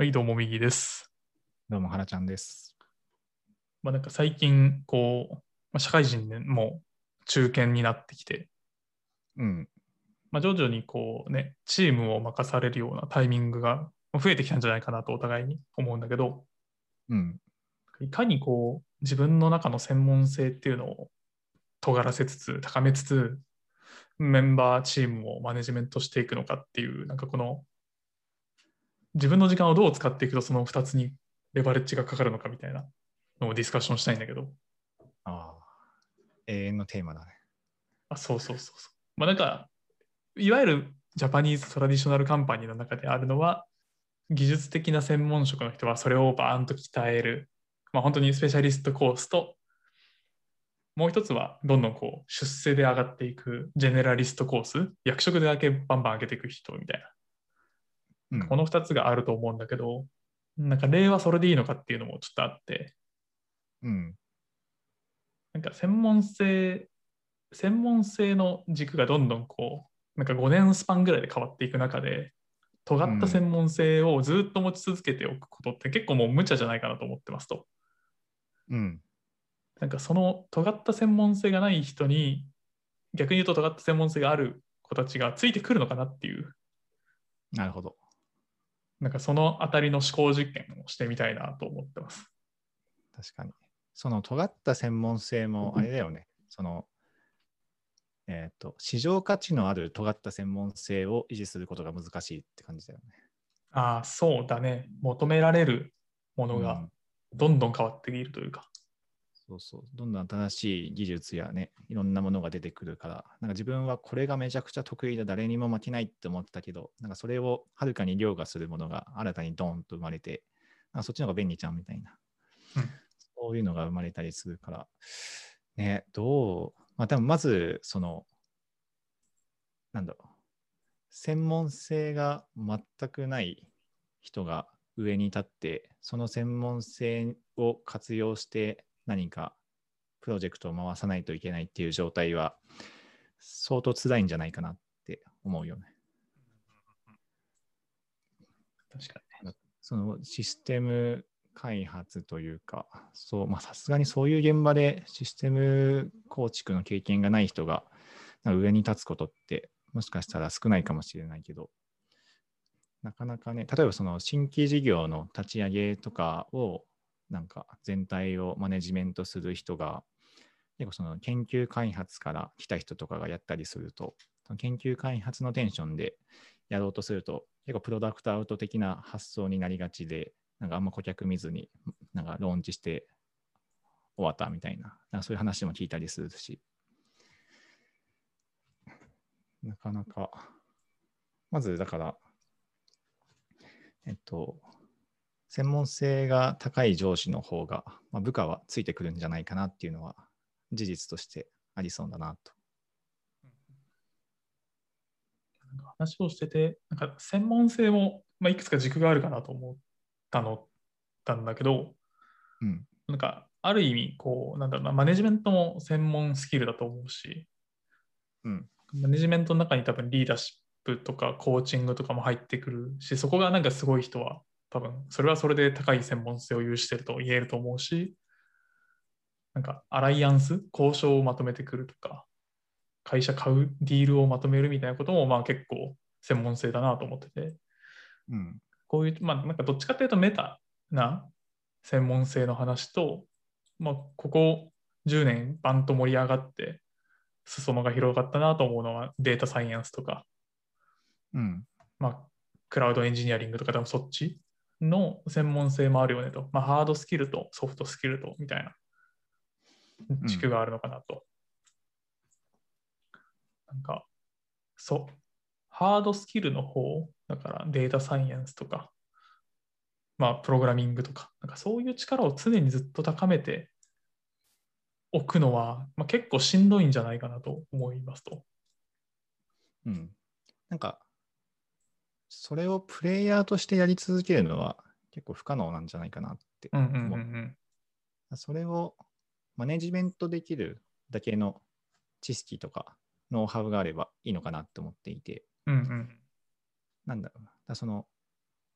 はい、どうも、右です。どうも、原ちゃんです。まあ、なんか最近、こう、まあ、社会人でもう中堅になってきて、うん。まあ、徐々にこうね、チームを任されるようなタイミングが増えてきたんじゃないかなとお互いに思うんだけど、うん。いかにこう、自分の中の専門性っていうのを尖らせつつ、高めつつ、メンバーチームをマネジメントしていくのかっていう、なんかこの、自分の時間をどう使っていくとその2つにレバレッジがかかるのかみたいなのをディスカッションしたいんだけど、ああ。永遠のテーマだね。あ、そうそうそうそう。まあなんか、いわゆるジャパニーズトラディショナルカンパニーの中であるのは、技術的な専門職の人はそれをバーンと鍛える、まあ本当にスペシャリストコースと、もう一つはどんどんこう出世で上がっていくジェネラリストコース、役職でだけバンバン上げていく人みたいな。うんこの2つがあると思うんだけど、なんか例はそれでいいのかっていうのもちょっとあって、うん。なんか専門性、専門性の軸がどんどんこう、なんか5年スパンぐらいで変わっていく中で、尖った専門性をずっと持ち続けておくことって結構もう無茶じゃないかなと思ってますと。うん。なんかその尖った専門性がない人に、逆に言うと尖った専門性がある子たちがついてくるのかなっていう、なるほど。なんかそのあたりの思考実験をしてみたいなと思ってます。確かに。その尖った専門性もあれだよね。その、えっ、と、市場価値のある尖った専門性を維持することが難しいって感じだよね。ああ、そうだね。求められるものがうんどんどん変わっているというか。そうそう。どんどん新しい技術やね、いろんなものが出てくるから、なんか自分はこれがめちゃくちゃ得意だ、誰にも負けないって思ってたけど、なんかそれをはるかに凌駕するものが新たにドーンと生まれて、なんかそっちの方が便利じゃんみたいな、うん。そういうのが生まれたりするから、ね、どう、まあ多分まず、その、なんだろう、専門性が全くない人が上に立って、その専門性を活用して何かプロジェクトを回さないといけないっていう状態は相当辛いんじゃないかなって思うよね。確かそのシステム開発というか、そう、まあさすがにそういう現場でシステム構築の経験がない人が上に立つことってもしかしたら少ないかもしれないけど、なかなかね、例えばその新規事業の立ち上げとかをなんか全体をマネジメントする人が結構その研究開発から来た人とかがやったりすると、研究開発のテンションでやろうとすると、結構プロダクトアウト的な発想になりがちで、なんかあんま顧客見ずに、なんかローンチして終わったみたいな、なんかそういう話も聞いたりするし、なかなか、まずだから、えっと、専門性が高い上司の方が、まあ、部下はついてくるんじゃないかなっていうのは事実としてありそうだなと。なんか話をしてて、なんか専門性も、まあ、いくつか軸があるかなと思ったのたんだけど、うん。なんかある意味、こう、なんだろうな、マネジメントも専門スキルだと思うし、うん。マネジメントの中に多分リーダーシップとかコーチングとかも入ってくるし、そこがなんかすごい人は多分それはそれで高い専門性を有してると言えると思うし、なんかアライアンス、交渉をまとめてくるとか、会社買うディールをまとめるみたいなこともまあ結構専門性だなと思ってて、うん。こういう、まあなんかどっちかというとメタな専門性の話と、まあここ10年バンと盛り上がって裾野が広がったなと思うのはデータサイエンスとか、うん。まあクラウドエンジニアリングとかでもそっちの専門性もあるよねと、まあハードスキルとソフトスキルとみたいな軸があるのかなと。なんか、そう、ハードスキルの方、だからデータサイエンスとか、まあ、プログラミングとか、なんかそういう力を常にずっと高めておくのは、まあ、結構しんどいんじゃないかなと思いますと。うん。なんか、それをプレイヤーとしてやり続けるのは結構不可能なんじゃないかなってうんうんうん思う。うん。それをマネジメントできるだけの知識とかノウハウがあればいいのかなって思っていて、うんうんなんだろうな。だその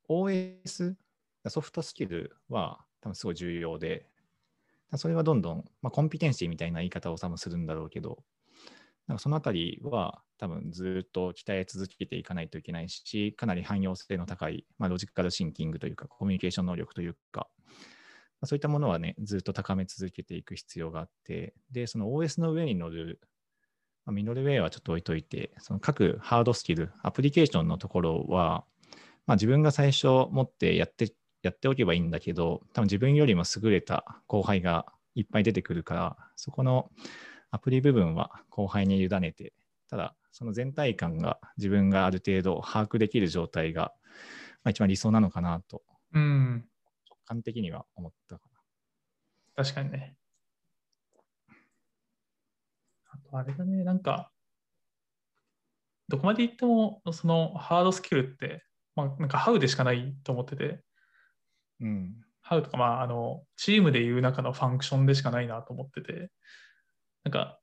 OS ソフトスキルは多分すごい重要で、それはどんどん、まあ、コンピテンシーみたいな言い方を多分するんだろうけど、なんかそのあたりは多分ずっと鍛え続けていかないといけないし、かなり汎用性の高い、まあ、ロジカルシンキングというか、コミュニケーション能力というか、まあ、そういったものはね、ずっと高め続けていく必要があって、で、その OS の上に乗る、まあ、ミドルウェアはちょっと置いといて、その各ハードスキル、アプリケーションのところは、まあ、自分が最初持ってやってやっておけばいいんだけど、多分自分よりも優れた後輩がいっぱい出てくるから、そこのアプリ部分は後輩に委ねて、ただ、その全体感が自分がある程度把握できる状態が、まあ、一番理想なのかなと、うん。直感的には思ったかな。確かにね。あとあれだね、なんか、どこまで行っても、そのハードスキルって、まあ、なんかハウでしかないと思ってて、うん、ハウとか、まあ、あの、チームでいう中のファンクションでしかないなと思ってて、なんか、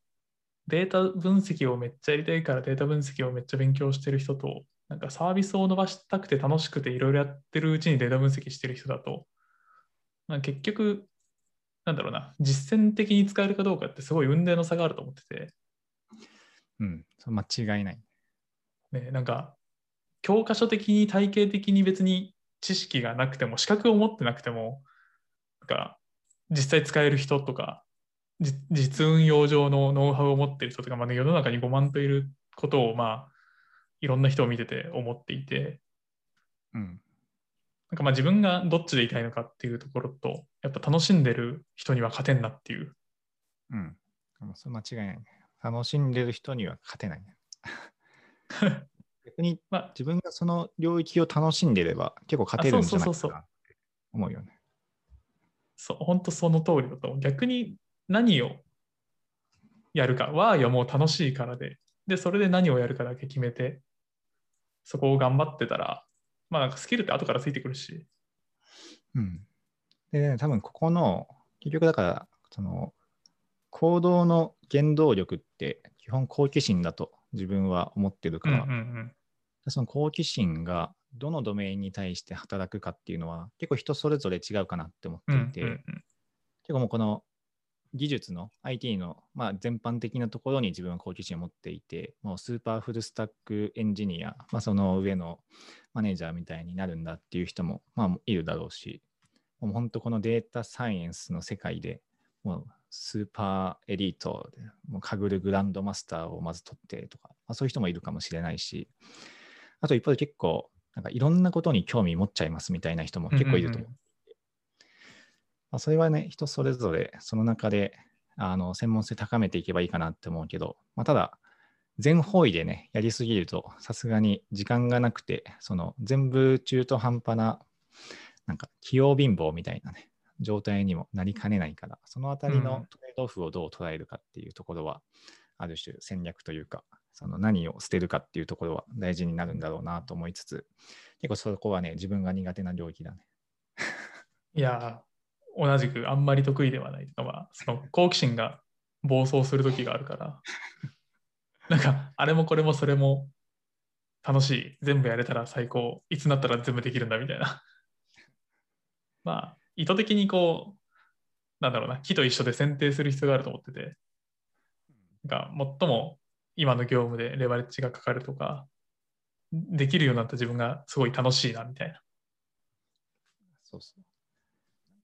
データ分析をめっちゃやりたいからデータ分析をめっちゃ勉強してる人と、なんかサービスを伸ばしたくて楽しくていろいろやってるうちにデータ分析してる人だと、まあ、結局、なんだろうな、実践的に使えるかどうかってすごい運命の差があると思ってて。うん、間違いない。ね、なんか、教科書的に体系的に別に知識がなくても資格を持ってなくてもなんか実際使える人とか実運用上のノウハウを持ってる人とか、まあ、世の中に5万といることをまあいろんな人を見てて思っていて、うん、なんかまあ自分がどっちでいたいのかっていうところとやっぱ楽しんでる人には勝てんなっていう。うん。それ間違いないね。楽しんでる人には勝てないね。逆に、まあ、自分がその領域を楽しんでいれば結構勝てるんじゃないかなって思うよね。そう、本当その通りだと思う。逆に何をやるかは、いやもう楽しいからで、で、それで何をやるかだけ決めて、そこを頑張ってたら、まあなんかスキルって後からついてくるし。うん。で、ね、多分ここの、結局だから、その、行動の原動力って基本好奇心だと自分は思ってるから、うんうんうん。その好奇心がどのドメインに対して働くかっていうのは結構人それぞれ違うかなって思っていて、うんうんうん、結構もうこの技術の IT の、まあ、全般的なところに自分は好奇心を持っていてもうスーパーフルスタックエンジニア、まあ、その上のマネージャーみたいになるんだっていう人も、まあ、いるだろうしもう本当このデータサイエンスの世界でもうスーパーエリートもうかぐるグランドマスターをまず取ってとか、まあ、そういう人もいるかもしれないしあと一方で結構、なんかいろんなことに興味持っちゃいますみたいな人も結構いると思う。うんうんまあ、それはね、人それぞれその中であの専門性高めていけばいいかなって思うけど、まあ、ただ、全方位でね、やりすぎると、さすがに時間がなくて、その全部中途半端な、なんか器用貧乏みたいなね、状態にもなりかねないから、そのあたりのトレードオフをどう捉えるかっていうところは、ある種戦略というか、その何を捨てるかっていうところは大事になるんだろうなと思いつつ、結構そこはね、自分が苦手な領域だね。いや、同じくあんまり得意ではないとか、まあ、その好奇心が暴走する時があるから、なんか、あれもこれもそれも楽しい、全部やれたら最高、いつになったら全部できるんだみたいな。まあ、意図的にこう、なんだろうな、木と一緒で選定する必要があると思ってて、が最も今の業務でレバレッジがかかるとか、できるようになった自分がすごい楽しいなみたいな。そうそう。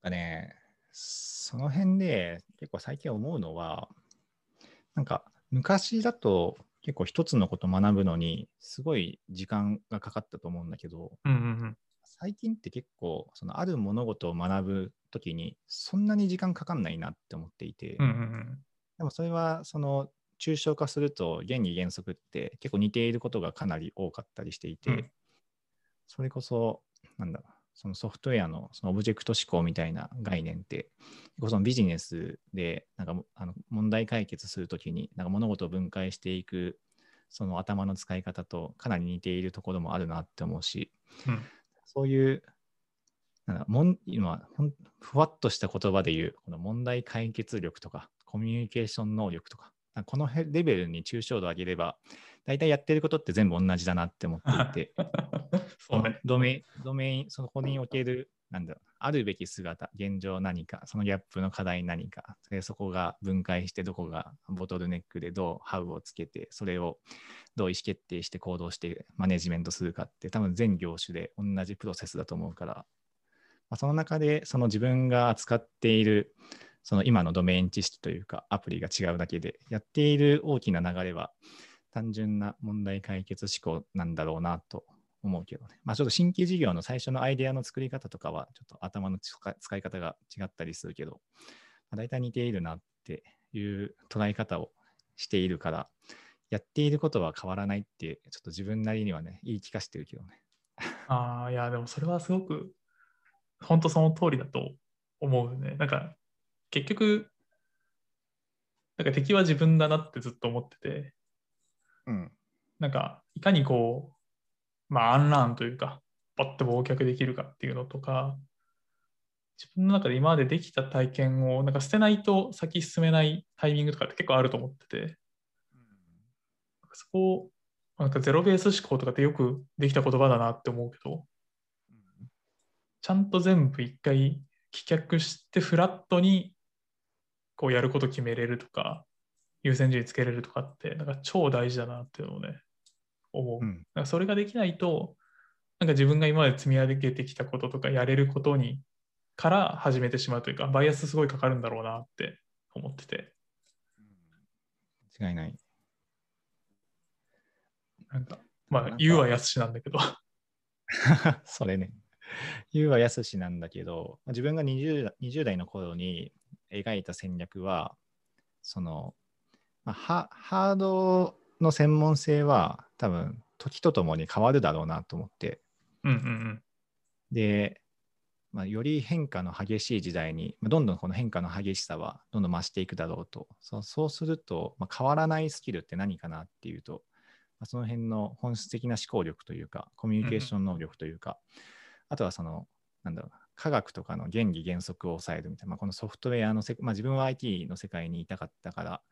かね、その辺で結構最近思うのは、なんか昔だと結構一つのこと学ぶのにすごい時間がかかったと思うんだけど、うんうんうん、最近って結構そのある物事を学ぶときにそんなに時間かかんないなって思っていて、うんうんうん、でもそれはその抽象化すると原理原則って結構似ていることがかなり多かったりしていて、うん、それこそなんだそのソフトウェアのそのオブジェクト思考みたいな概念ってそのビジネスでなんかあの問題解決するときになんか物事を分解していくその頭の使い方とかなり似ているところもあるなって思うし、うん、そういうなんかもん今ふわっとした言葉で言うこの問題解決力とかコミュニケーション能力とかこのレベルに抽象度を上げれば、大体やってることって全部同じだなって思っていて、そうね、ドメドメイン、そこにおけるなんだろう、あるべき姿、現状何か、そのギャップの課題何か、でそこが分解して、どこがボトルネックでどうハウをつけて、それをどう意思決定して行動してマネジメントするかって、多分全業種で同じプロセスだと思うから、まあ、その中でその自分が扱っているその今のドメイン知識というかアプリが違うだけで、やっている大きな流れは単純な問題解決思考なんだろうなと思うけどね。まあちょっと新規事業の最初のアイデアの作り方とかはちょっと頭の使い方が違ったりするけど、まあ、大体似ているなっていう捉え方をしているから、やっていることは変わらないって、ちょっと自分なりにはね、言い聞かせてるけどね。ああ、いや、でもそれはすごく、本当その通りだと思うね。なんか、結局、なんか敵は自分だなってずっと思ってて、うん、なんか、いかにこう、まあ、アンラーンというか、パッと忘却できるかっていうのとか、自分の中で今までできた体験をなんか捨てないと先進めないタイミングとかって結構あると思ってて、そこをなんかゼロベース思考とかってよくできた言葉だなって思うけど、ちゃんと全部一回棄却してフラットにこうやること決めれるとか、優先順位つけれるとかって、なんか超大事だなっていうのをね、思う。うん、なんかそれができないと、なんか自分が今まで積み上げてきたこととかやれることにから始めてしまうというか、バイアスすごいかかるんだろうなって思ってて。間違いない。なんか、まあ、言うはやすしなんだけど。それね。言うはやすしなんだけど、自分が 20, 20代の頃に描いた戦略は、その、まあ、ハハードの専門性は多分時とともに変わるだろうなと思って。うんうんうん、で、まあ、より変化の激しい時代に、どんどんこの変化の激しさはどんどん増していくだろうと。そうそうすると、まあ、変わらないスキルって何かなっていうと、まあ、その辺の本質的な思考力というか、コミュニケーション能力というか、うん、あとはその、なんだろうな、科学とかの原理原則を抑えるみたいな、まあ、このソフトウェアのせ、まあ、自分は IT の世界にいたかったから、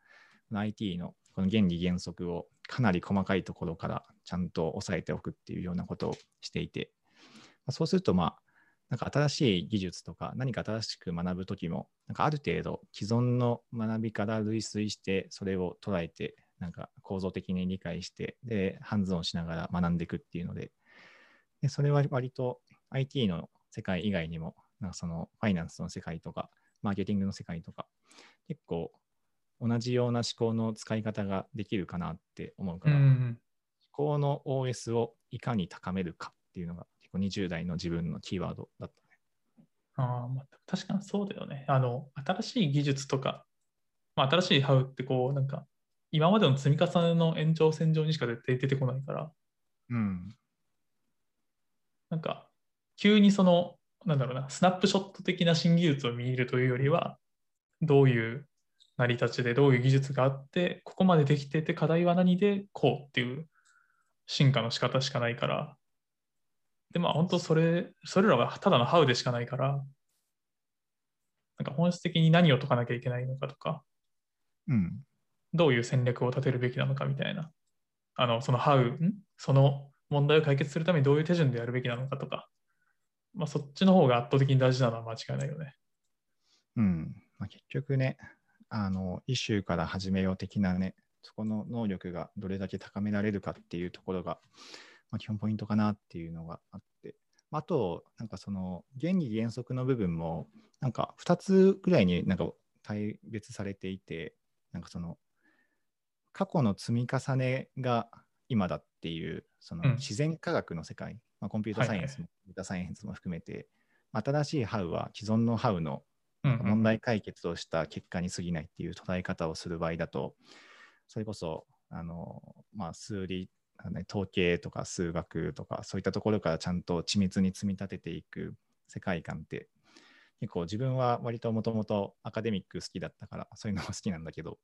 IT のこの原理原則をかなり細かいところからちゃんと押さえておくっていうようなことをしていて、ま、そうすると、まあ、なんか新しい技術とか何か新しく学ぶときも、なんかある程度既存の学びから類推してそれを捉えて、なんか構造的に理解して、で、ハンズオンしながら学んでいくっていうので、でそれは割と IT の世界以外にも、なんかそのファイナンスの世界とか、マーケティングの世界とか、結構同じような思考の使い方ができるかなって思うから、うん、思考の OS をいかに高めるかっていうのが結構20代の自分のキーワードだったね。あまあ、確かにそうだよね。あの、新しい技術とか、まあ、新しいハウってこう、なんか、今までの積み重ねの延長線上にしか出てこないから、うん。なんか、急にその、なんだろうな、スナップショット的な新技術を見るというよりは、どういう成り立ちでどういう技術があってここまでできてて課題は何でこうっていう進化の仕方しかないから。でまあ本当それそれらはただのハウでしかないから。なんか本質的に何を解かなきゃいけないのかとか、うん、どういう戦略を立てるべきなのかみたいな。あのそのハウん？その問題を解決するためにどういう手順でやるべきなのかとか、まあ、そっちの方が圧倒的に大事なのは間違いないよね。うん。まあ、結局ね、あの、イシューから始めよう的なね、そこの能力がどれだけ高められるかっていうところが、まあ、基本ポイントかなっていうのがあって、あと、なんかその原理原則の部分も、なんか2つぐらいになんか対別されていて、なんかその過去の積み重ねが今だっていう、その自然科学の世界、うん、まあ、コンピュータサイエンスも、データサイエンスも含めて、新しいハウは既存のハウの問題解決をした結果に過ぎないっていう捉え方をする場合だと、それこそ、あの、まあ、数理、統計とか数学とか、そういったところからちゃんと緻密に積み立てていく世界観って、結構自分は割ともともとアカデミック好きだったから、そういうのも好きなんだけど、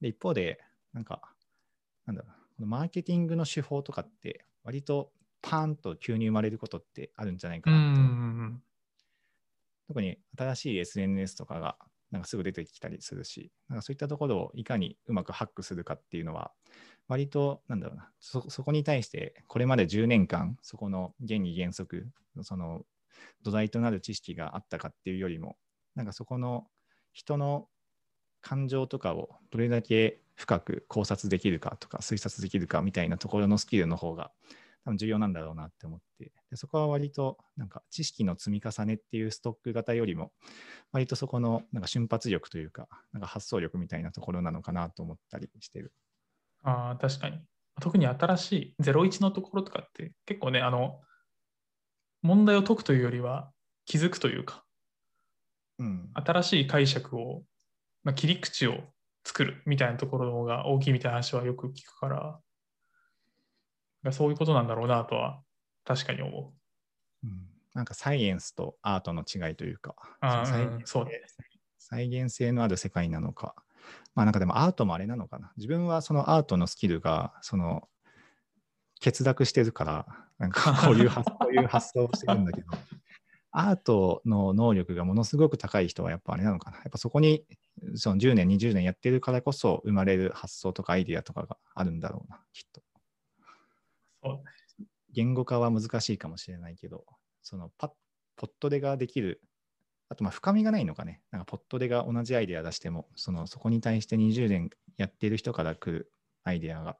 で一方で、なんか、なんだろう、マーケティングの手法とかって、割とパーンと急に生まれることってあるんじゃないかなと。特に新しい SNS とかがなんかすぐ出てきたりするし、なんかそういったところをいかにうまくハックするかっていうのは、割と、なんだろうなそ、そこに対して、これまで10年間、そこの原理原則、その土台となる知識があったかっていうよりも、なんかそこの人の感情とかをどれだけ深く考察できるかとか推察できるかみたいなところのスキルの方が多分重要なんだろうなって思って。そこは割となんか知識の積み重ねっていうストック型よりも割とそこのなんか瞬発力というかなんか発想力みたいなところなのかなと思ったりしてる。ああ、確かに。特に新しい01のところとかって結構ね、あの、問題を解くというよりは気づくというか、うん、新しい解釈を、まあ、切り口を作るみたいなところが大きいみたいな話はよく聞くから、そういうことなんだろうなとは確かに思う。うんなんかサイエンスとアートの違いというか、そのう再現性のある世界なのか、まあなんかでもアートもあれなのかな。自分はそのアートのスキルが、その、欠落してるから、なんか こういう発こういう発想をしてるんだけど、アートの能力がものすごく高い人はやっぱあれなのかな。やっぱそこにその10年、20年やってるからこそ生まれる発想とかアイディアとかがあるんだろうな、きっと。そうね言語化は難しいかもしれないけど、そのパッポットでができる、あとまあ深みがないのかね、なんかポットでが同じアイデア出しても、そのそこに対して20年やってる人から来るアイデアが。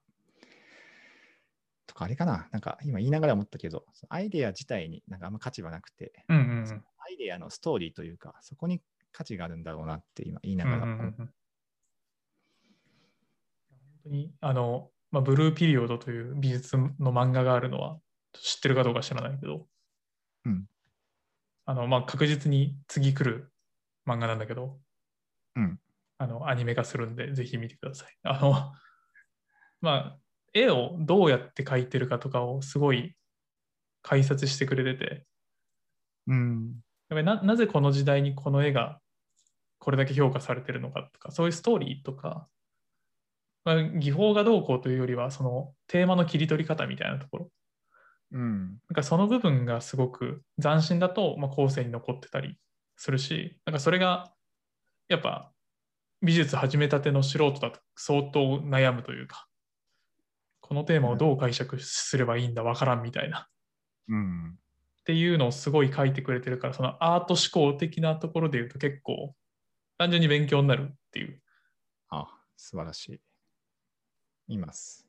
とかあれかな、なんか今言いながら思ったけど、アイデア自体になんかあんま価値はなくて、うんうんうんアイデアのストーリーというか、そこに価値があるんだろうなって今言いなうんがら。うんうんうん本当にあの、まあ、ブルーピリオドという美術の漫画があるのは知ってるかどうか知らないけど、うん。あのまあ、確実に次来る漫画なんだけど、うん。あのアニメ化するんでぜひ見てください。あの まあ絵をどうやって描いてるかとかをすごい解説してくれてて、うん。やっぱりななぜこの時代にこの絵がこれだけ評価されてるのかとか、そういうストーリーとか、まあ、技法がどうこうというよりは、そのテーマの切り取り方みたいなところ、うん。なんかその部分がすごく斬新だと、まあ、後世に残ってたりするし、なんかそれがやっぱ美術始めたての素人だと相当悩むというか、このテーマをどう解釈すればいいんだわからんみたいな。うん。っていうのをすごい書いてくれてるから、そのアート思考的なところで言うと結構単純に勉強になるっていう。あ、素晴らしい。います。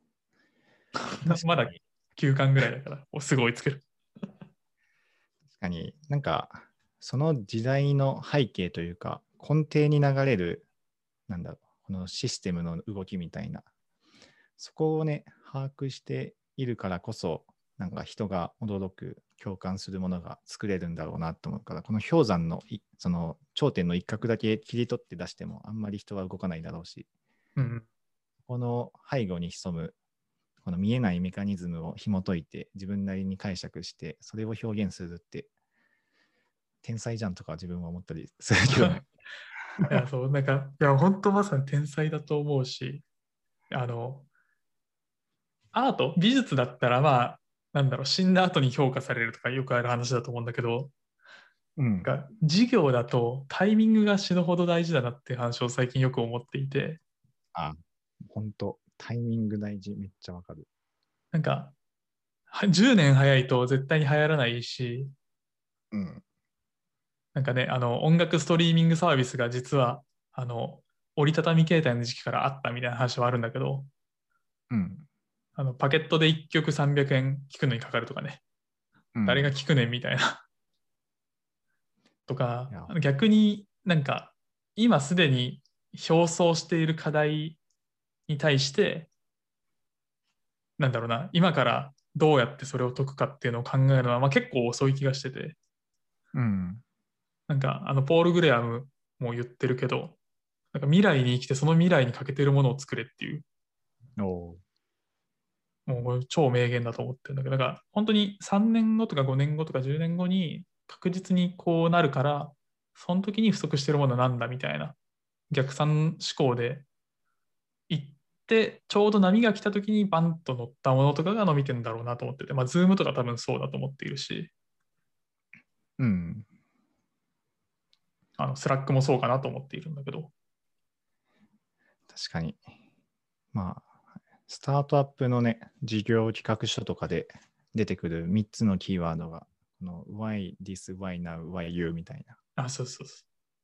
まだ9巻ぐらいだから、おすごいつける。確かになんかその時代の背景というか根底に流れるなんだろうこのシステムの動きみたいなそこをね把握しているからこそなんか人が驚く共感するものが作れるんだろうなと思うからこの氷山のいその頂点の一角だけ切り取って出してもあんまり人は動かないだろうしうん。この背後に潜むこの見えないメカニズムを紐解いて自分なりに解釈してそれを表現するって天才じゃんとか自分は思ったりするけどね。いや、そう、なんか、いや、本当まさに天才だと思うし、あの、アート、美術だったら、まあ、なんだろう、死んだ後に評価されるとかよくある話だと思うんだけど、うんなんか授業だとタイミングが死ぬほど大事だなっていう話を最近よく思っていて、本当タイミング大事めっちゃわかる。なんか、は10年早いと絶対に流行らないし、うん。なんかね、あの音楽ストリーミングサービスが実はあの折りたたみ携帯の時期からあったみたいな話はあるんだけど、うん。あのパケットで1曲300円聞くのにかかるとかね、うん誰が聞くねんみたいな。とか逆になんか今すでに表層している課題に対して、なんだろうな、今からどうやってそれを解くかっていうのを考えるのは、まあ、結構遅い気がしてて、うん。なんかあのポール・グレアムも言ってるけど、なんか未来に生きてその未来に欠けてるものを作れっていう、おもう超名言だと思ってるんだけど、なんか本当に3年後とか5年後とか10年後に確実にこうなるから、その時に不足してるものは何だみたいな逆算思考でちょうど波が来た時にバンと乗ったものとかが伸びてんだろうなと思ってて、まあ、ズームとか多分そうだと思っているし、うん。あの Slack もそうかなと思っているんだけど、確かに。まあ、スタートアップのね、事業企画書とかで出てくる3つのキーワードが、この why this, why now, why you みたいな。あ、そうそうそ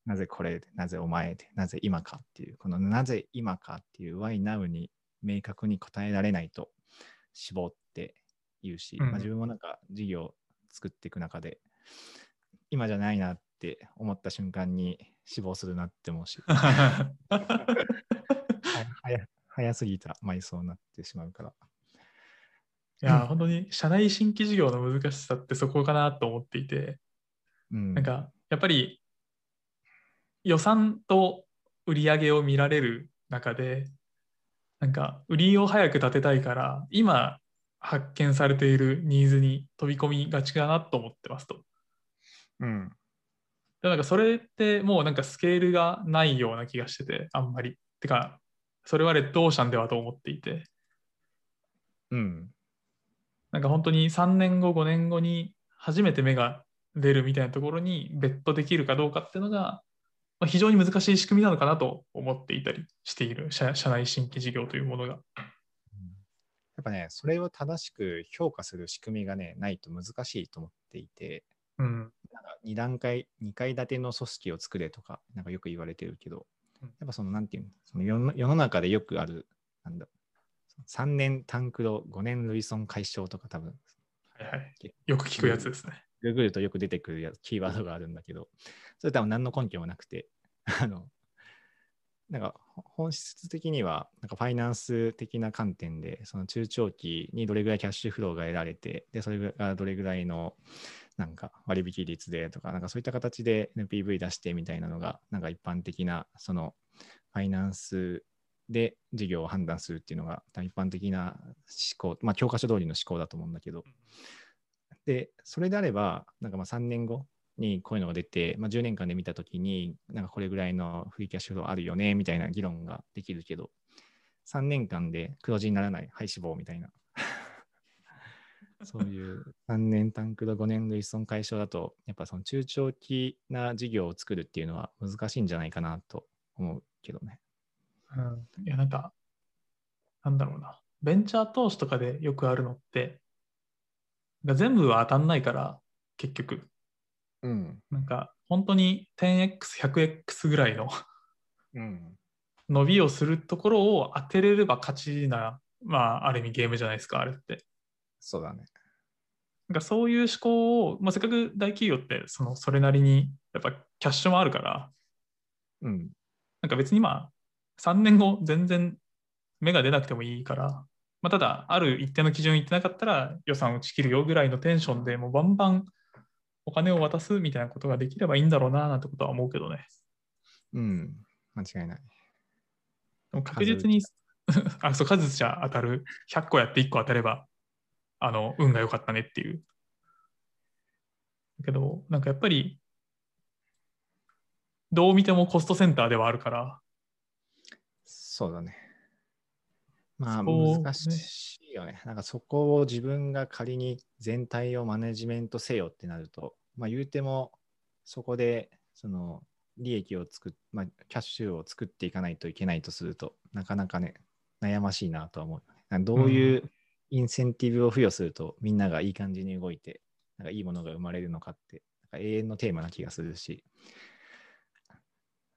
なぜこれで、なぜお前で、なぜ今かっていう、このなぜ今かっていう why now に明確に答えられないと絞って言うし、うん。まあ、自分もなんか事業を作っていく中で、今じゃないなって思った瞬間に死亡するなって思うし、早すぎた埋葬になってしまうから。いや、本当に社内新規事業の難しさってそこかなと思っていて、うん、なんかやっぱり予算と売り上げを見られる中で、なんか売りを早く立てたいから、今発見されているニーズに飛び込みがちかなと思ってますと。うん、でなんかそれってもうなんかスケールがないような気がしてて、あんまり。てか、それはレッドオーシャンではと思っていて、うん、なんか本当に3年後、5年後に初めて芽が出るみたいなところにベットできるかどうかっていうのが、まあ、非常に難しい仕組みなのかなと思っていたりしている社社内新規事業というものが。やっぱね、それを正しく評価する仕組みがね、ないと難しいと思っていて、うん。なんか2段階、2階建ての組織を作れとか、なんかよく言われてるけどうん、やっぱその、なんていうの、その世の世の中でよくある、なんだ、3年タンクロ、5年累損解消とか多分、はいはい。よく聞くやつですね。ググるとよく出てくるやキーワードがあるんだけど、それ多分何の根拠もなくて、あの、なんか本質的には、なんかファイナンス的な観点で、その中長期にどれぐらいキャッシュフローが得られて、で、それがどれぐらいのなんか割引率でとか、なんかそういった形で NPV 出してみたいなのが、なんか一般的な、そのファイナンスで事業を判断するっていうのが、一般的な思考、まあ教科書通りの思考だと思うんだけど、で、それであれば、なんかまあ3年後にこういうのが出て、まあ、10年間で見たときに、なんかこれぐらいのフリーキャッシュフローあるよね、みたいな議論ができるけど、3年間で黒字にならない、はい、死亡みたいな。そういう3年単クロ5年累損解消だと、やっぱその中長期な事業を作るっていうのは難しいんじゃないかなと思うけどね。うん、いや、なんか、なんだろうな。ベンチャー投資とかでよくあるのって、が全部は当たんないから、結局。うん。なんか、本当に 10x、100x ぐらいのうん。伸びをするところを当てれれば勝ちな、まあ、ある意味ゲームじゃないですか、あれって。そうだね。なんかそういう思考を、まあ、せっかく大企業ってそのそれなりにやっぱキャッシュもあるから、うん。なんか別にまあ3年後全然芽が出なくてもいいから、まあ、ただある一定の基準いってなかったら予算打ち切るよぐらいのテンションでもうバンバンお金を渡すみたいなことができればいいんだろうななんてことは思うけどね。うん。間違いない。でも確実に、あ、そう、数じゃ当たる。100個やって1個当たれば、あの、運が良かったねっていう。だけど、なんかやっぱり、どう見てもコストセンターではあるから、そうだね。まあ難しいよね。なんかそこを自分が仮に全体をマネジメントせよってなると、まあ言うてもそこでその利益を作っ、まあキャッシュを作っていかないといけないとすると、なかなかね、悩ましいなとは思う。どういうインセンティブを付与するとみんながいい感じに動いて、なんかいいものが生まれるのかって、なんか永遠のテーマな気がするし、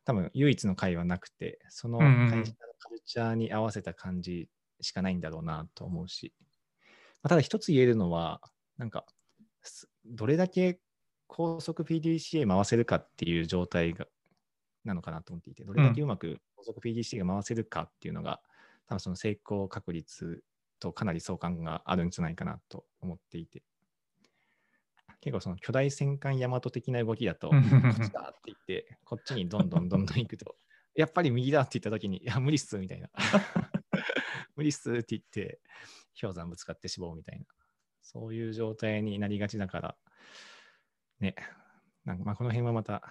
多分唯一の会はなくて、その会社のカルチャーに合わせた感じしかないんだろうなと思うし、まあ、ただ一つ言えるのは、なんか、すどれだけ高速 PDCA 回せるかっていう状態がなのかなと思っていて、どれだけうまく高速 PDCA が回せるかっていうのが、多分その成功確率とかなり相関があるんじゃないかなと思っていて。結構その巨大戦艦大和的な動きだと、こうんっちだって言って、こっちにどんどんどんどん行くと、やっぱり右だって言った時に、いや、無理っすみたいな。無理っすって言って、氷山ぶつかって死亡みたいな。そういう状態になりがちだから、ね、なんかまあこの辺はまた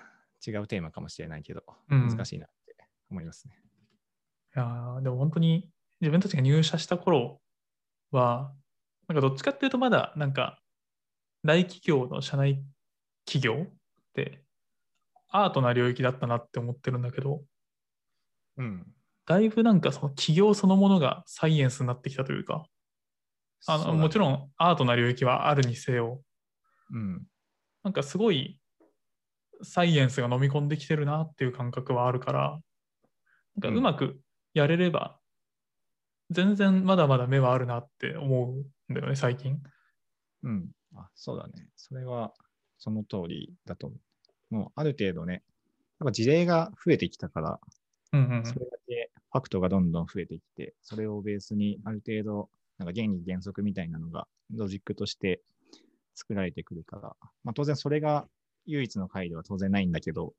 違うテーマかもしれないけど、うん難しいなって思いますね。いやーでも本当に自分たちが入社した頃は、なんかどっちかっていうとまだなんか大企業の社内企業ってアートな領域だったなって思ってるんだけど、うん。だいぶなんかその企業そのものがサイエンスになってきたというか、あのもちろん。んアートな領域はあるにせよ、うん。なんかすごいサイエンスが飲み込んできてるなっていう感覚はあるから、なんかうまくやれれば、全然まだまだ目はあるなって思うんだよね、最近。うん。あ、そうだね。それはその通りだと思う。もうある程度ね、やっぱ事例が増えてきたから、うんうんうんそれだけファクトがどんどん増えてきて、それをベースにある程度、なんか原理原則みたいなのがロジックとして作られてくるから、まあ当然それが唯一の回では当然ないんだけど、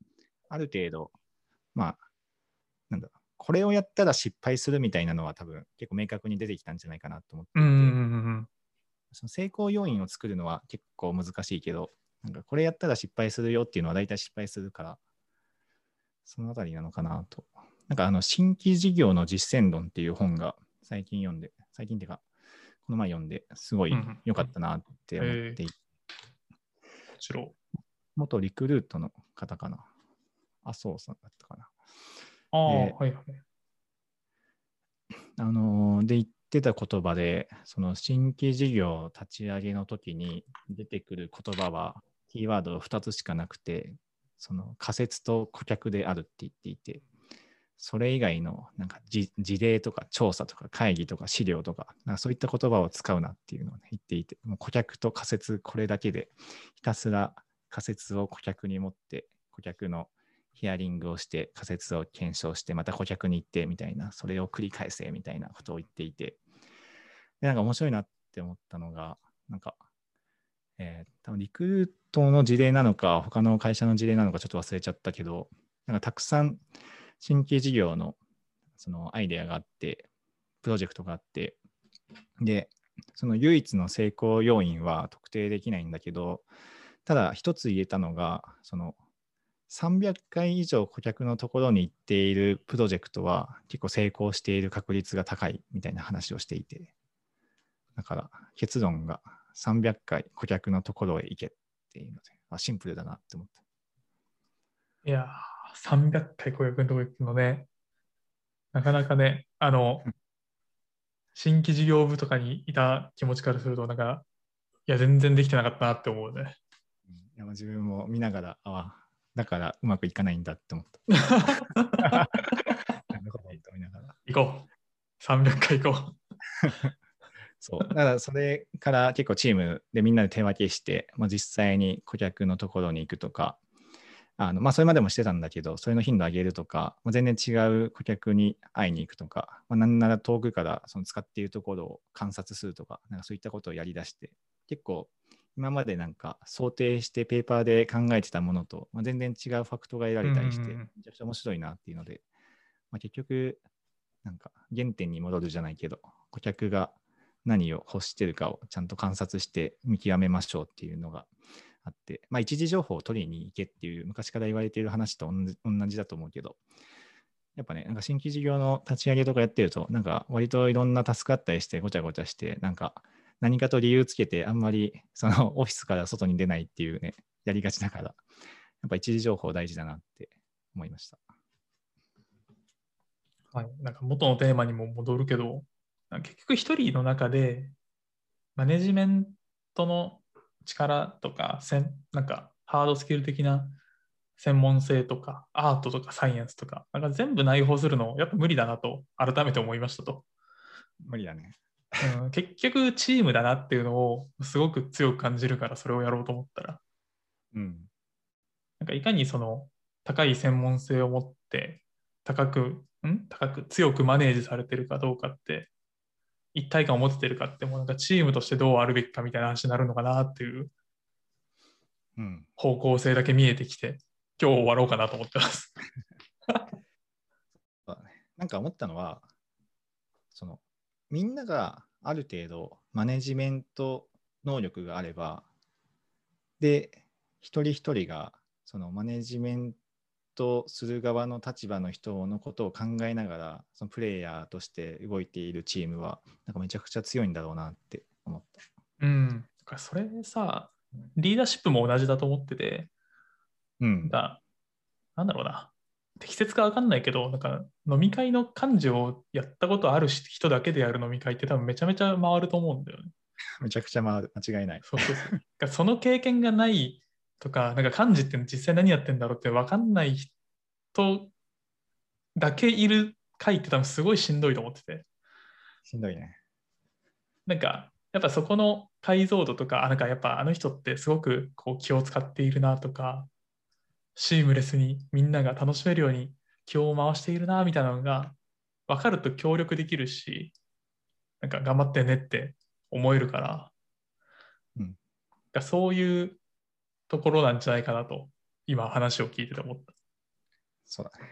ある程度、まあ、なんだこれをやったら失敗するみたいなのは多分結構明確に出てきたんじゃないかなと思っていて、その成功要因を作るのは結構難しいけど、なんかこれやったら失敗するよっていうのは大体失敗するから、そのあたりなのかなと。なんかあの新規事業の実践論っていう本が最近読んで、最近っていうか、この前読んで、すごいうんうん良かったなって思っていて、もちろん。元リクルートの方かな。麻生さんだったかな。ああ、えーはいはい。あのーで言ってた言葉で、その新規事業立ち上げの時に出てくる言葉は、キーワード2つしかなくて、その仮説と顧客であるって言っていて、それ以外のなんか事例とか調査とか会議とか資料とか、なんかそういった言葉を使うなっていうのを、ね、言っていて、もう顧客と仮説これだけで、ひたすら仮説を顧客に持って、顧客のヒアリングをして仮説を検証してまた顧客に行ってみたいなそれを繰り返せみたいなことを言っていて。でなんか面白いなって思ったのがなんか、えー多分リクルートの事例なのか他の会社の事例なのかちょっと忘れちゃったけどなんかたくさん新規事業のそのアイデアがあってプロジェクトがあってでその唯一の成功要因は特定できないんだけどただ一つ言えたのがその300回以上顧客のところに行っているプロジェクトは結構成功している確率が高いみたいな話をしていて、だから結論が300回顧客のところへ行けっていうので、シンプルだなって思った。いやー、300回顧客のとこ行くのね、なかなかね、あの、新規事業部とかにいた気持ちからすると、なんか、いや、全然できてなかったなって思うね。うんいや自分も見ながら、あだからうまくいかないんだって思った。なるほどと思いながら。行こう。300回行こ そう。だからそれから結構チームでみんなで手分けして、まあ、実際に顧客のところに行くとか、あのまあ、それまでもしてたんだけど、それの頻度上げるとか、まあ、全然違う顧客に会いに行くとか、まあ、なんなら遠くからその使っているところを観察するとか、なんかそういったことをやり出して、結構今までなんか想定してペーパーで考えてたものと、まあ、全然違うファクトが得られたりして、めちゃくちゃ面白いなっていうので、まあ、結局、なんか原点に戻るじゃないけど、顧客が何を欲してるかをちゃんと観察して見極めましょうっていうのがあって、まあ、一時情報を取りに行けっていう昔から言われている話と同じ同じだと思うけど、やっぱね、なんか新規事業の立ち上げとかやってると、なんか割といろんなタスクあったりして、ごちゃごちゃして、なんか何かと理由つけて、あんまりその オフィスから外に出ないっていうね、やりがちだから、やっぱ一時情報大事だなって思いました。はい。なんか元のテーマにも戻るけど、結局一人の中で、マネジメントの力とか、せんなんかハードスキル的な専門性とか、アートとかサイエンスとか、なんか全部内包するの、やっぱ無理だなと改めて思いましたと。無理だね。うん、結局チームだなっていうのをすごく強く感じるからそれをやろうと思ったらうん。なんかいかにその高い専門性を持って高くん？高く強くマネージされてるかどうかって一体感を持ててるかってもうなんかチームとしてどうあるべきかみたいな話になるのかなっていううん。方向性だけ見えてきて今日終わろうかなと思ってます。なんか思ったのは、その、みんながある程度マネジメント能力があれば、で、一人一人がそのマネジメントする側の立場の人のことを考えながら、そのプレイヤーとして動いているチームは、なんかめちゃくちゃ強いんだろうなって思った。うん、だからそれさリーダーシップも同じだと思っててうん。だなんだろうな適切か分かんないけどなんか飲み会の幹事をやったことある人だけでやる飲み会って多分めちゃめちゃ回ると思うんだよね。めちゃくちゃ回る。間違いない。そうそうそうその経験がないとか、なんか幹事って実際何やってんだろうって分かんない人だけいる会って多分すごいしんどいと思ってて。しんどいね。なんか、やっぱそこの解像度とか、あなんかやっぱあの人ってすごくこう気を使っているなとか、シームレスにみんなが楽しめるように気を回しているなみたいなのが分かると協力できるし、なんか頑張ってねって思えるから、うんがそういうところなんじゃないかなと、今話を聞いてて思った。そうだね。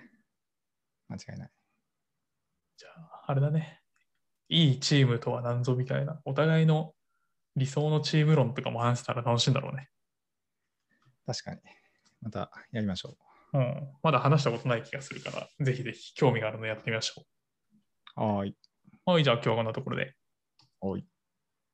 間違いない。じゃあ、あれだね。いいチームとは何ぞみたいな、お互いの理想のチーム論とかも話せたら楽しいんだろうね。確かに。またやりましょう。うん。まだ話したことない気がするから、ぜひぜひ興味があるのやってみましょはーい。う。はい、じゃあ今日はこんなところで。はーい。